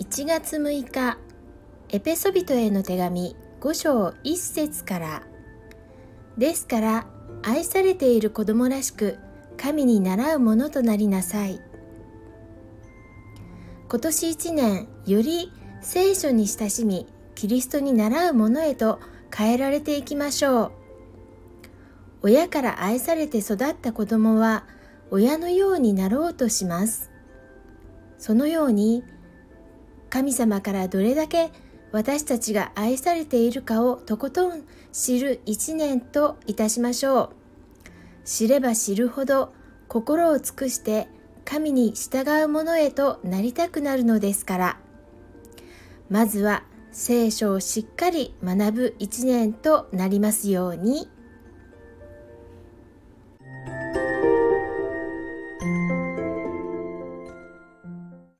1月6日エペソビトへの手紙5章1節から。ですから愛されている子供らしく神に習うものとなりなさい。今年1年より聖書に親しみキリストに習うものへと変えられていきましょう。親から愛されて育った子供は親のようになろうとします。そのように神様からどれだけ私たちが愛されているかをとことん知る一年といたしましょう知れば知るほど心を尽くして神に従う者へとなりたくなるのですからまずは聖書をしっかり学ぶ一年となりますように。